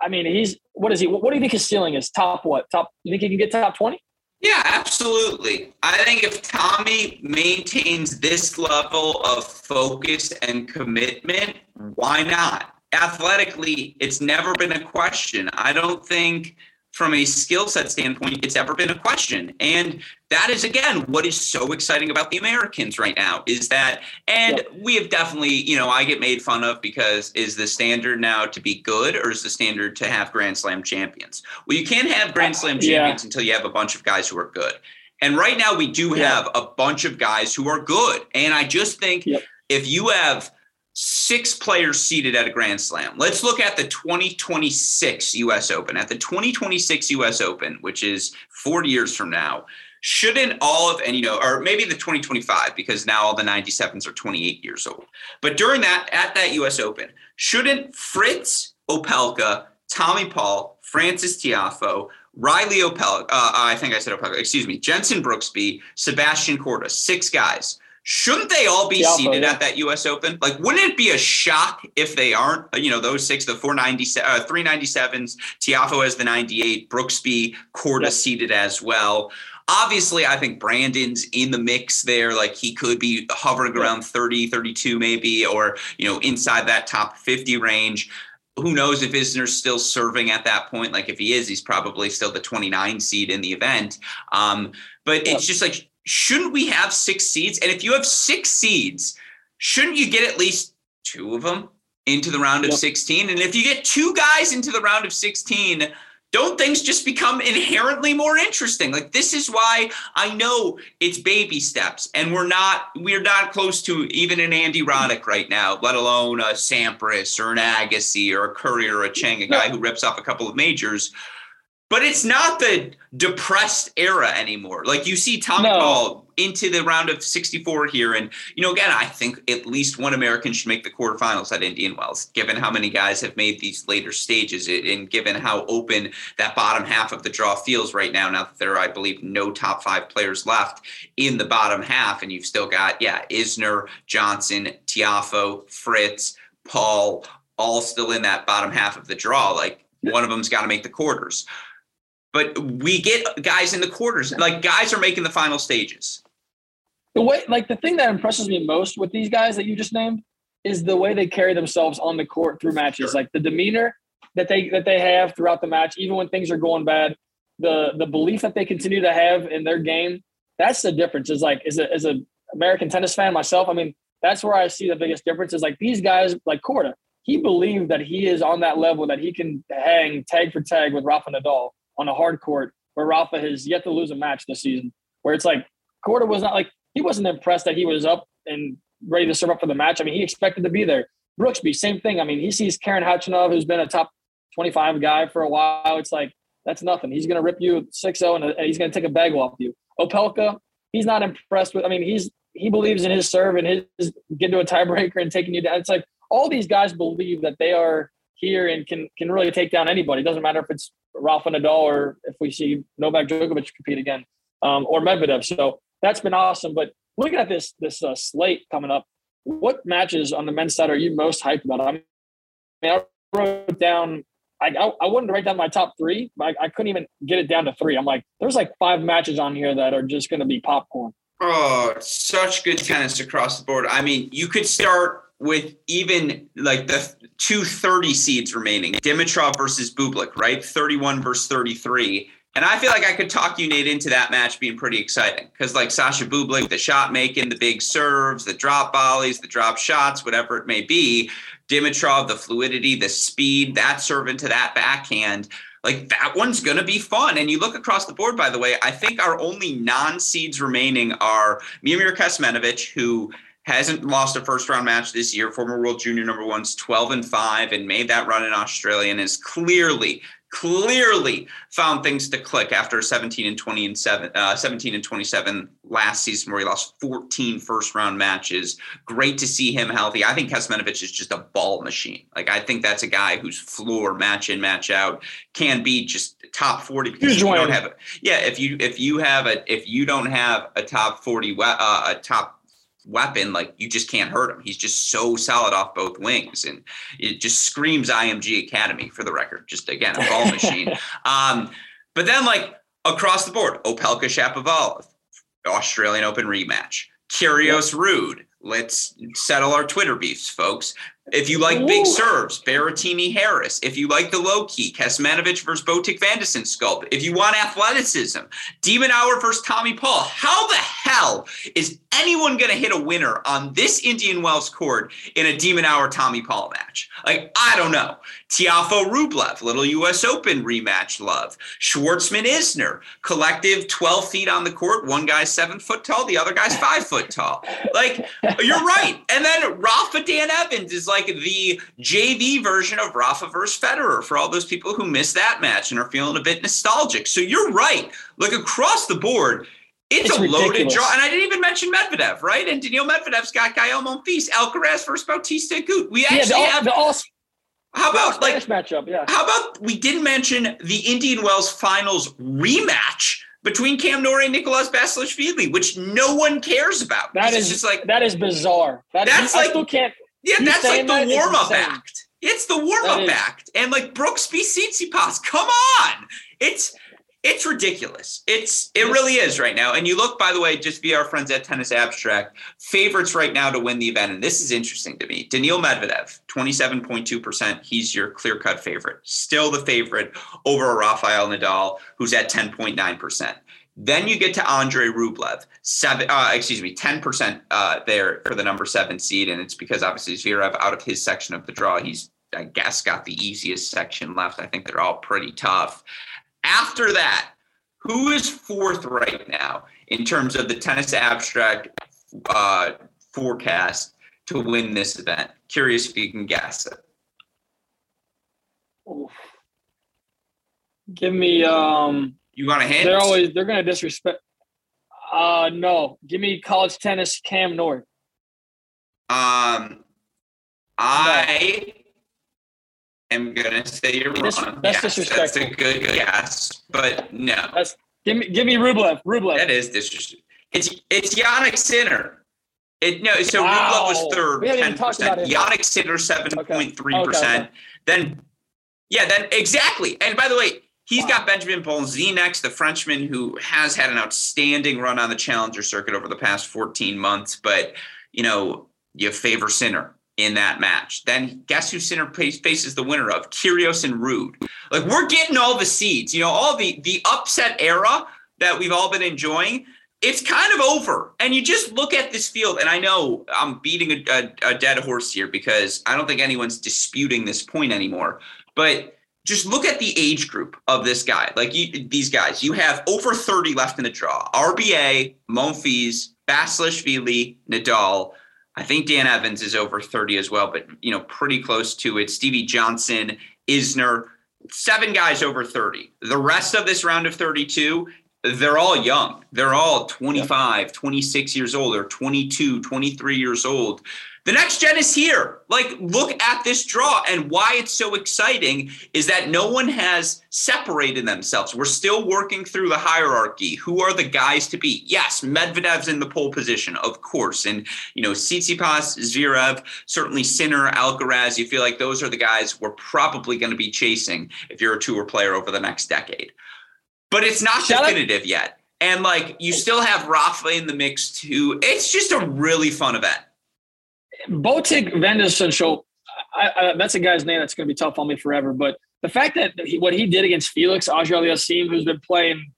Speaker 2: I mean, he's what is he? What do you think his ceiling is? Top what? Top? You think he can get top twenty?
Speaker 1: Yeah, absolutely. I think if Tommy maintains this level of focus and commitment, why not? Athletically, it's never been a question. I don't think from a skill set standpoint, it's ever been a question. And that is again what is so exciting about the Americans right now is that, and yep. we have definitely, you know, I get made fun of because is the standard now to be good or is the standard to have Grand Slam champions? Well, you can't have Grand Slam champions yeah. until you have a bunch of guys who are good. And right now we do yeah. have a bunch of guys who are good. And I just think yep. if you have six players seated at a Grand Slam. Let's look at the 2026 US Open. At the 2026 US Open, which is 40 years from now, shouldn't all of, and you know, or maybe the 2025, because now all the 97s are 28 years old. But during that, at that US Open, shouldn't Fritz Opelka, Tommy Paul, francis Tiafoe, Riley Opelka, uh, I think I said Opelka, excuse me, jensen Brooksby, Sebastian Korda, six guys Shouldn't they all be seated yeah. at that U.S. Open? Like, wouldn't it be a shock if they aren't? You know, those six, the 497, uh, 397s, Tiafoe has the 98, Brooksby, Korda yep. seated as well. Obviously, I think Brandon's in the mix there. Like, he could be hovering around 30, 32 maybe, or, you know, inside that top 50 range who knows if Isner's still serving at that point? Like if he is, he's probably still the 29 seed in the event. Um, but it's just like shouldn't we have six seeds? And if you have six seeds, shouldn't you get at least two of them into the round of yep. 16? And if you get two guys into the round of 16, don't things just become inherently more interesting? Like this is why I know it's baby steps, and we're not we're not close to even an Andy Roddick right now, let alone a Sampras or an Agassi or a Courier or a Chang, a guy who rips off a couple of majors but it's not the depressed era anymore. Like you see Tommy no. Paul into the round of 64 here. And, you know, again, I think at least one American should make the quarterfinals at Indian Wells, given how many guys have made these later stages and given how open that bottom half of the draw feels right now. Now that there are, I believe, no top five players left in the bottom half. And you've still got, yeah, Isner, Johnson, Tiafoe, Fritz, Paul, all still in that bottom half of the draw. Like one of them's got to make the quarters but we get guys in the quarters. Like guys are making the final stages.
Speaker 2: The way, like the thing that impresses me most with these guys that you just named is the way they carry themselves on the court through matches. Sure. Like the demeanor that they that they have throughout the match, even when things are going bad. The the belief that they continue to have in their game. That's the difference. Is like as a as a American tennis fan myself. I mean, that's where I see the biggest difference. Is like these guys, like Korda. He believed that he is on that level that he can hang tag for tag with Rafa Nadal on a hard court where Rafa has yet to lose a match this season. Where it's like Korda was not like he wasn't impressed that he was up and ready to serve up for the match. I mean, he expected to be there. Brooksby, same thing. I mean, he sees Karen Khachanov, who's been a top 25 guy for a while. It's like, that's nothing. He's going to rip you 6 0 uh, and he's going to take a bag off you. Opelka, he's not impressed with, I mean, he's, he believes in his serve and his getting to a tiebreaker and taking you down. It's like all these guys believe that they are here and can can really take down anybody. It doesn't matter if it's Rafa Nadal or if we see Novak Djokovic compete again um, or Medvedev. So that's been awesome. But looking at this this uh, slate coming up, what matches on the men's side are you most hyped about? I mean, I wrote down. I, I, to write down my top three, but I, I couldn't even get it down to three. I'm like, there's like five matches on here that are just going to be popcorn.
Speaker 1: Oh, such good tennis across the board. I mean, you could start with even like the two 30 seeds remaining, Dimitrov versus Bublik, right? 31 versus 33. And I feel like I could talk you, Nate, into that match being pretty exciting because, like Sasha Bublik, the shot making, the big serves, the drop volleys, the drop shots, whatever it may be, Dimitrov, the fluidity, the speed, that serve into that backhand, like that one's going to be fun. And you look across the board, by the way, I think our only non seeds remaining are Miomir Kecmanovic, who hasn't lost a first round match this year. Former world junior number one's 12 and 5 and made that run in Australia and is clearly, clearly found things to click after 17 and 20 and 7, uh, 17 and 27 last season where he lost 14 first round matches. Great to see him healthy. I think Kecmanovic is just a ball machine. Like I think that's a guy whose floor match in match out can be just top 40 because you don't have a, yeah if you if you have a if you don't have a top 40 uh, a top weapon, like you just can't hurt him. He's just so solid off both wings, and it just screams IMG Academy for the record. Just again, a ball machine. [laughs] Um, but then like across the board, Opelka Shapovalov, Australian Open rematch, Kyrgios Ruud. Let's settle our Twitter beefs, folks. If you like Ooh. big serves, Berrettini Harris. If you like the low key, Kecmanovic versus Botic van de Zandschulp. If you want athleticism, de Minaur versus Tommy Paul. How the hell is anyone going to hit a winner on this Indian Wells court in a de Minaur Tommy Paul match? Like, I don't know. Tiafoe Rublev, little US Open rematch love. Schwartzman Isner, collective 12 feet on the court. One guy's seven foot tall, the other guy's five foot tall. Like, you're right. And then Rafa Dan Evans is like, like the JV version of Rafa versus Federer for all those people who missed that match and are feeling a bit nostalgic. So you're right. Look across the board, it's, it's a ridiculous. loaded draw. And I didn't even mention Medvedev, right? And Daniil Medvedev's got Gael Monfils, Alcaraz versus Bautista Agut. We actually yeah, have. The all, how about like
Speaker 2: matchup? Yeah.
Speaker 1: How about we didn't mention the Indian Wells Finals rematch between Cam Norrie and Nicolas Basilashvili, which no one cares about.
Speaker 2: That is just like that is bizarre. That that's is, like I still can't
Speaker 1: yeah, that's like the that warm up act. It's the warm up act. And like Brooks Brooksby Tsitsipas, come on. It's it's ridiculous. It's it really is right now. And you look, by the way, just via our friends at Tennis Abstract, favorites right now to win the event. And this is interesting to me. Daniil Medvedev, 27.2%. He's your clear-cut favorite. Still the favorite over Rafael Nadal, who's at 10.9%. Then you get to Andre Rublev, seven, uh, excuse me, 10% uh, there for the number seven seed. And it's because obviously Zverev out of his section of the draw, he's, I guess, got the easiest section left. I think they're all pretty tough. After that, who is fourth right now in terms of the tennis abstract uh, forecast to win this event? Curious if you can guess it.
Speaker 2: Give me. Um,
Speaker 1: you want a hint?
Speaker 2: They're always they're gonna disrespect. Uh, no. Give me college tennis. Cam Norrie.
Speaker 1: Um, I am gonna say you're
Speaker 2: Dis-
Speaker 1: wrong.
Speaker 2: that's
Speaker 1: Yes,
Speaker 2: disrespectful.
Speaker 1: That's a good guess, but no,
Speaker 2: That's give me give me Rublev. Rublev.
Speaker 1: that is disrespectful. It's it's Jannik Sinner. It no, so
Speaker 2: Wow.
Speaker 1: Rublev was third, ten percent. Jannik Sinner seven point three percent. Then, yeah, then exactly. And by the way, he's
Speaker 2: Wow.
Speaker 1: got Benjamin Bonzi next, the Frenchman who has had an outstanding run on the Challenger circuit over the past fourteen months. But you know, you favor Sinner in that match. Then guess who Sinner faces the winner of? Kyrgios and Ruud. Like we're getting all the seeds. You know, all the the upset era that we've all been enjoying it's kind of over. And you just look at this field, and I know I'm beating a, a, a, dead horse here because I don't think anyone's disputing this point anymore. But just look at the age group of this guy. Like you, these guys, you have over 30 left in the draw. RBA, Monfils, Basilashvili, Nadal. I think Dan Evans is over 30 as well, but you know, pretty close to it. Stevie Johnson, Isner, seven guys over 30. The rest of this round of 32 they're all young. They're all 25, 26 years old or 22, 23 years old. The next gen is here. Like, look at this draw. And why it's so exciting is that no one has separated themselves. We're still working through the hierarchy. Who are the guys to beat? Yes, Medvedev's in the pole position, of course. And, you know, Tsitsipas, Zverev, certainly Sinner, Alcaraz. You feel like those are the guys we're probably going to be chasing if you're a tour player over the next decade but it's not definitive yet. And like you still have Rafa in the mix too. It's just a really fun event.
Speaker 2: Botic Vendesenschel, I, I, that's a guy's name that's going to be tough on me forever. But the fact that he, what he did against Felix Auger-Aliassime, who's been playing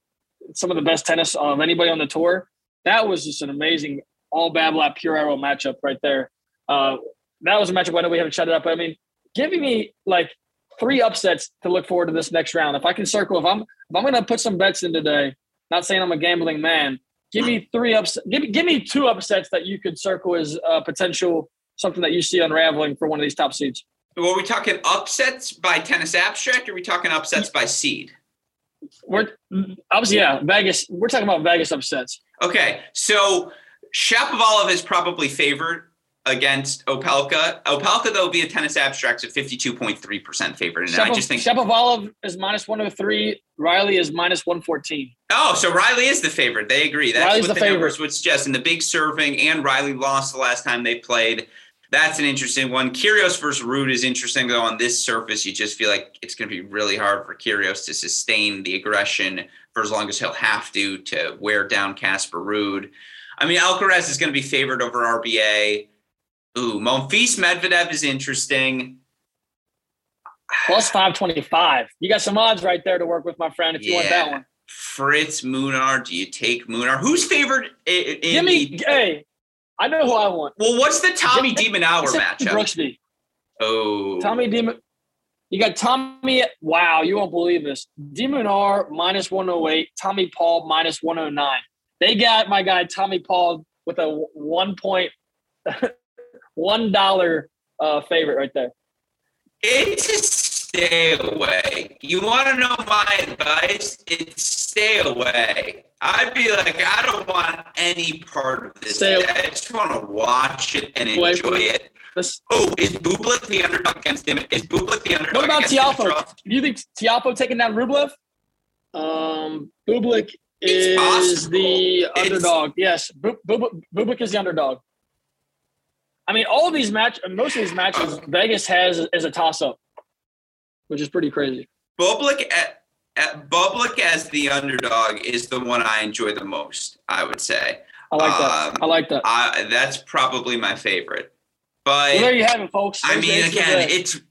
Speaker 2: some of the best tennis of anybody on the tour, that was just an amazing all Babolat Pure Aero matchup right there. Uh, that was a matchup. I know we haven't shut it up. But I mean, giving me like three upsets to look forward to this next round. If I can circle, if I'm if I'm going to put some bets in today, not saying I'm a gambling man, give me three ups. Give, give me two upsets that you could circle as uh, potential something that you see unraveling for one of these top seeds.
Speaker 1: Well, are we talking upsets by tennis abstract, or are we talking upsets by seed?
Speaker 2: We're obviously yeah, Vegas. We're talking about Vegas upsets.
Speaker 1: Okay, so Shapovalov is probably favored against Opelka. Opelka, though, via tennis abstracts at 52.3% favorite. And
Speaker 2: Shepov-
Speaker 1: I just think
Speaker 2: Shapovalov is minus 103. Riley is minus 114.
Speaker 1: Oh, so Riley is the favorite. They agree. That's
Speaker 2: Riley's
Speaker 1: what
Speaker 2: the
Speaker 1: the,
Speaker 2: favorite.
Speaker 1: numbers would suggest. And the big serving and Riley lost the last time they played. That's an interesting one. Kyrgios versus Ruud is interesting, though. On this surface, you just feel like it's going to be really hard for Kyrgios to sustain the aggression for as long as he'll have to to wear down Casper Ruud. I mean, Alcaraz is going to be favored over RBA. Ooh, Monfils Medvedev is interesting.
Speaker 2: Plus 525. You got some odds right there to work with, my friend, if you want that one.
Speaker 1: Fritz Munar. Do you take Munar? Who's favored in,
Speaker 2: me,
Speaker 1: the-
Speaker 2: hey, I know who I want.
Speaker 1: Well, what's the Tommy de
Speaker 2: Minaur
Speaker 1: matchup?
Speaker 2: Brooksby.
Speaker 1: Oh,
Speaker 2: Tommy Demon. You got Tommy. Wow, you won't believe this. de Minaur minus 108. Tommy Paul minus 109. They got my guy Tommy Paul with a one point one dollar uh, favorite right there.
Speaker 1: It's a stay away. You want to know my advice? It's stay away. I'd be like, I don't want any part of this.
Speaker 2: Stay
Speaker 1: I just want to watch it and enjoy it.
Speaker 2: This,
Speaker 1: Oh, is Bublik the underdog against him? Is Bublik the underdog
Speaker 2: what about
Speaker 1: Tiafoe?
Speaker 2: Do you think Tiafoe taking down Rublev? Um, Bublik
Speaker 1: It's
Speaker 2: is
Speaker 1: possible.
Speaker 2: the
Speaker 1: It's-
Speaker 2: underdog. Yes, Bu- Bu- Bublik is the underdog. I mean, all of these match, most of these matches, Vegas has as a toss-up, which is pretty crazy.
Speaker 1: Bublik at, at Bublik as the underdog is the one I enjoy the most. I would say.
Speaker 2: I like that.
Speaker 1: Um,
Speaker 2: I like that.
Speaker 1: I, that's probably my favorite. But
Speaker 2: Well, there you have it, folks.
Speaker 1: I
Speaker 2: There's the
Speaker 1: mean, again, it's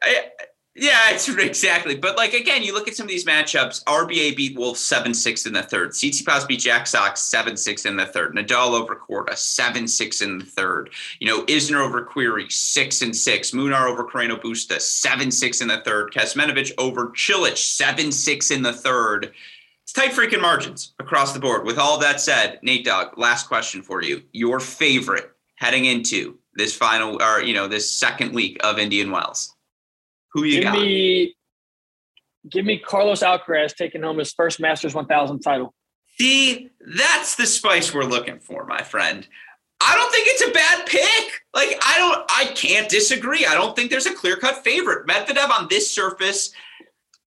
Speaker 1: I, yeah, it's [laughs] exactly. But like again, you look at some of these matchups. RBA beat Wolf seven six in the third. Tsitsipas beat Jack Sock seven six in the third. Nadal over Korda seven six in the third. You know, Isner over Querrey six and six. Munar over Carreno Busta seven six in the third. Kecmanovic over Cilic seven six in the third. It's tight freaking margins across the board. With all that said, Nate Dogg, last question for you. Your favorite heading into this final or you know this second week of Indian Wells. Who you
Speaker 2: Give
Speaker 1: got?
Speaker 2: me give me Carlos Alcaraz taking home his first Masters 1000 title.
Speaker 1: See, that's the spice we're looking for, my friend. I don't think it's a bad pick. Like I don't, I can't disagree. I don't think there's a clear cut favorite. Medvedev on this surface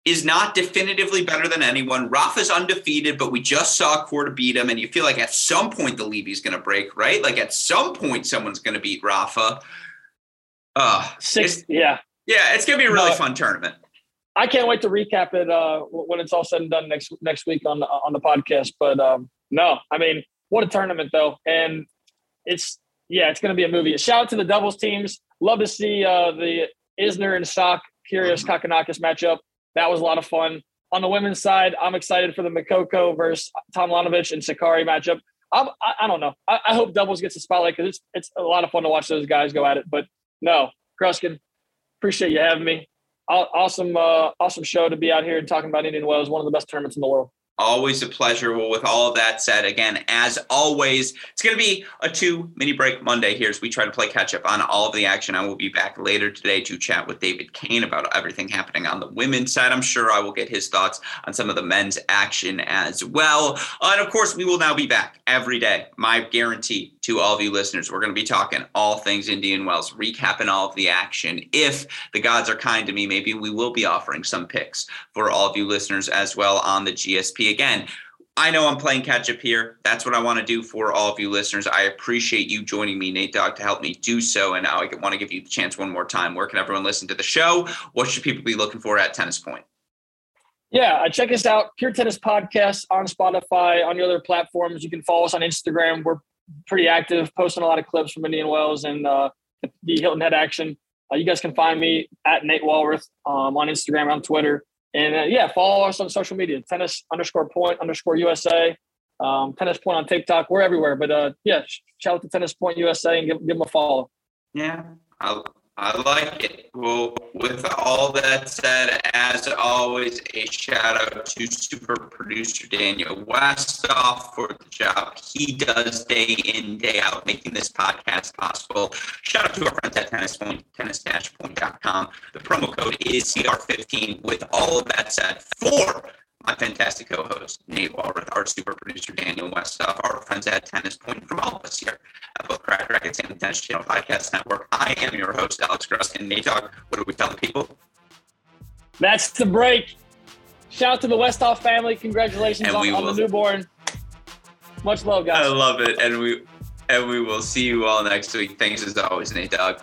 Speaker 1: is not definitively better than anyone. Rafa's undefeated, but we just saw Korda beat him, and you feel like at some point the levee's going to break, right? Like at some point someone's going to beat Rafa.
Speaker 2: Uh, Six, yeah,
Speaker 1: yeah, it's going to be a really fun tournament.
Speaker 2: I can't wait to recap it uh, when it's all said and done next next week on the, on the podcast. But um, no, I mean, what a tournament though, and it's yeah, it's going to be a movie. Shout out to the doubles teams. Love to see uh, the Isner and Sock Kyrgios mm-hmm. Kokkinakis matchup. That was a lot of fun. On the women's side, I'm excited for the Moukoko versus Tomljanovic and Sakkari matchup. I'm, I, I don't know. I, I, hope doubles gets a spotlight because it's it's a lot of fun to watch those guys go at it. But no, Gruskin, appreciate you having me. Awesome, uh, awesome show to be out here and talking about Indian Wells, one of the best tournaments in the world.
Speaker 1: Always a pleasure. Well, with all of that said, again, as always, it's going to be a two mini break Monday here as we try to play catch up on all of the action. I will be back later today to chat with David Kane about everything happening on the women's side. I'm sure I will get his thoughts on some of the men's action as well. Uh, and of course, we will now be back every day. My guarantee to all of you listeners, we're going to be talking all things Indian Wells, recapping all of the action. If the gods are kind to me, maybe we will be offering some picks for all of you listeners as well on the GSP again, I know I'm playing catch up here. That's what I want to do for all of you listeners. I appreciate you joining me, Nate Dogg, to help me do so. And I want to give you the chance one more time. Where can everyone listen to the show? What should people be looking for at Tennis Point?
Speaker 2: Yeah, uh, check us out, Pure Tennis Podcast on Spotify, on the other platforms. You can follow us on Instagram. We're pretty active, posting a lot of clips from Indian Wells and uh, the Hilton Head action. Uh, you guys can find me at Nate Walroth um, on Instagram, on Twitter. And uh, yeah, follow us on social media, tennis underscore point underscore USA, um, tennis point on TikTok. We're everywhere. But uh, yeah, shout out to Tennis Point USA and give, give them a follow.
Speaker 1: Yeah, I'll I like it. Well, with all that said, as always, a shout out to super producer Daniel Westoff for the job he does day in, day out, making this podcast possible. Shout out to our friends at Tennis Point, tennis-point.com. The promo code is CR15. With all of that said, for my fantastic co-host Nate Walroth, our super producer Daniel Westoff, our friends at Tennis Point, from all of us here at both Cracked Racquets and the Tennis Channel Podcast Network. I am your host, Alex Gruskin. Nate Dogg, what do we tell the people?
Speaker 2: That's the break. Shout out to the Westoff family. Congratulations on, will, on the newborn. Much love, guys.
Speaker 1: I love it, and we and we will see you all next week. Thanks as always, Nate Dogg.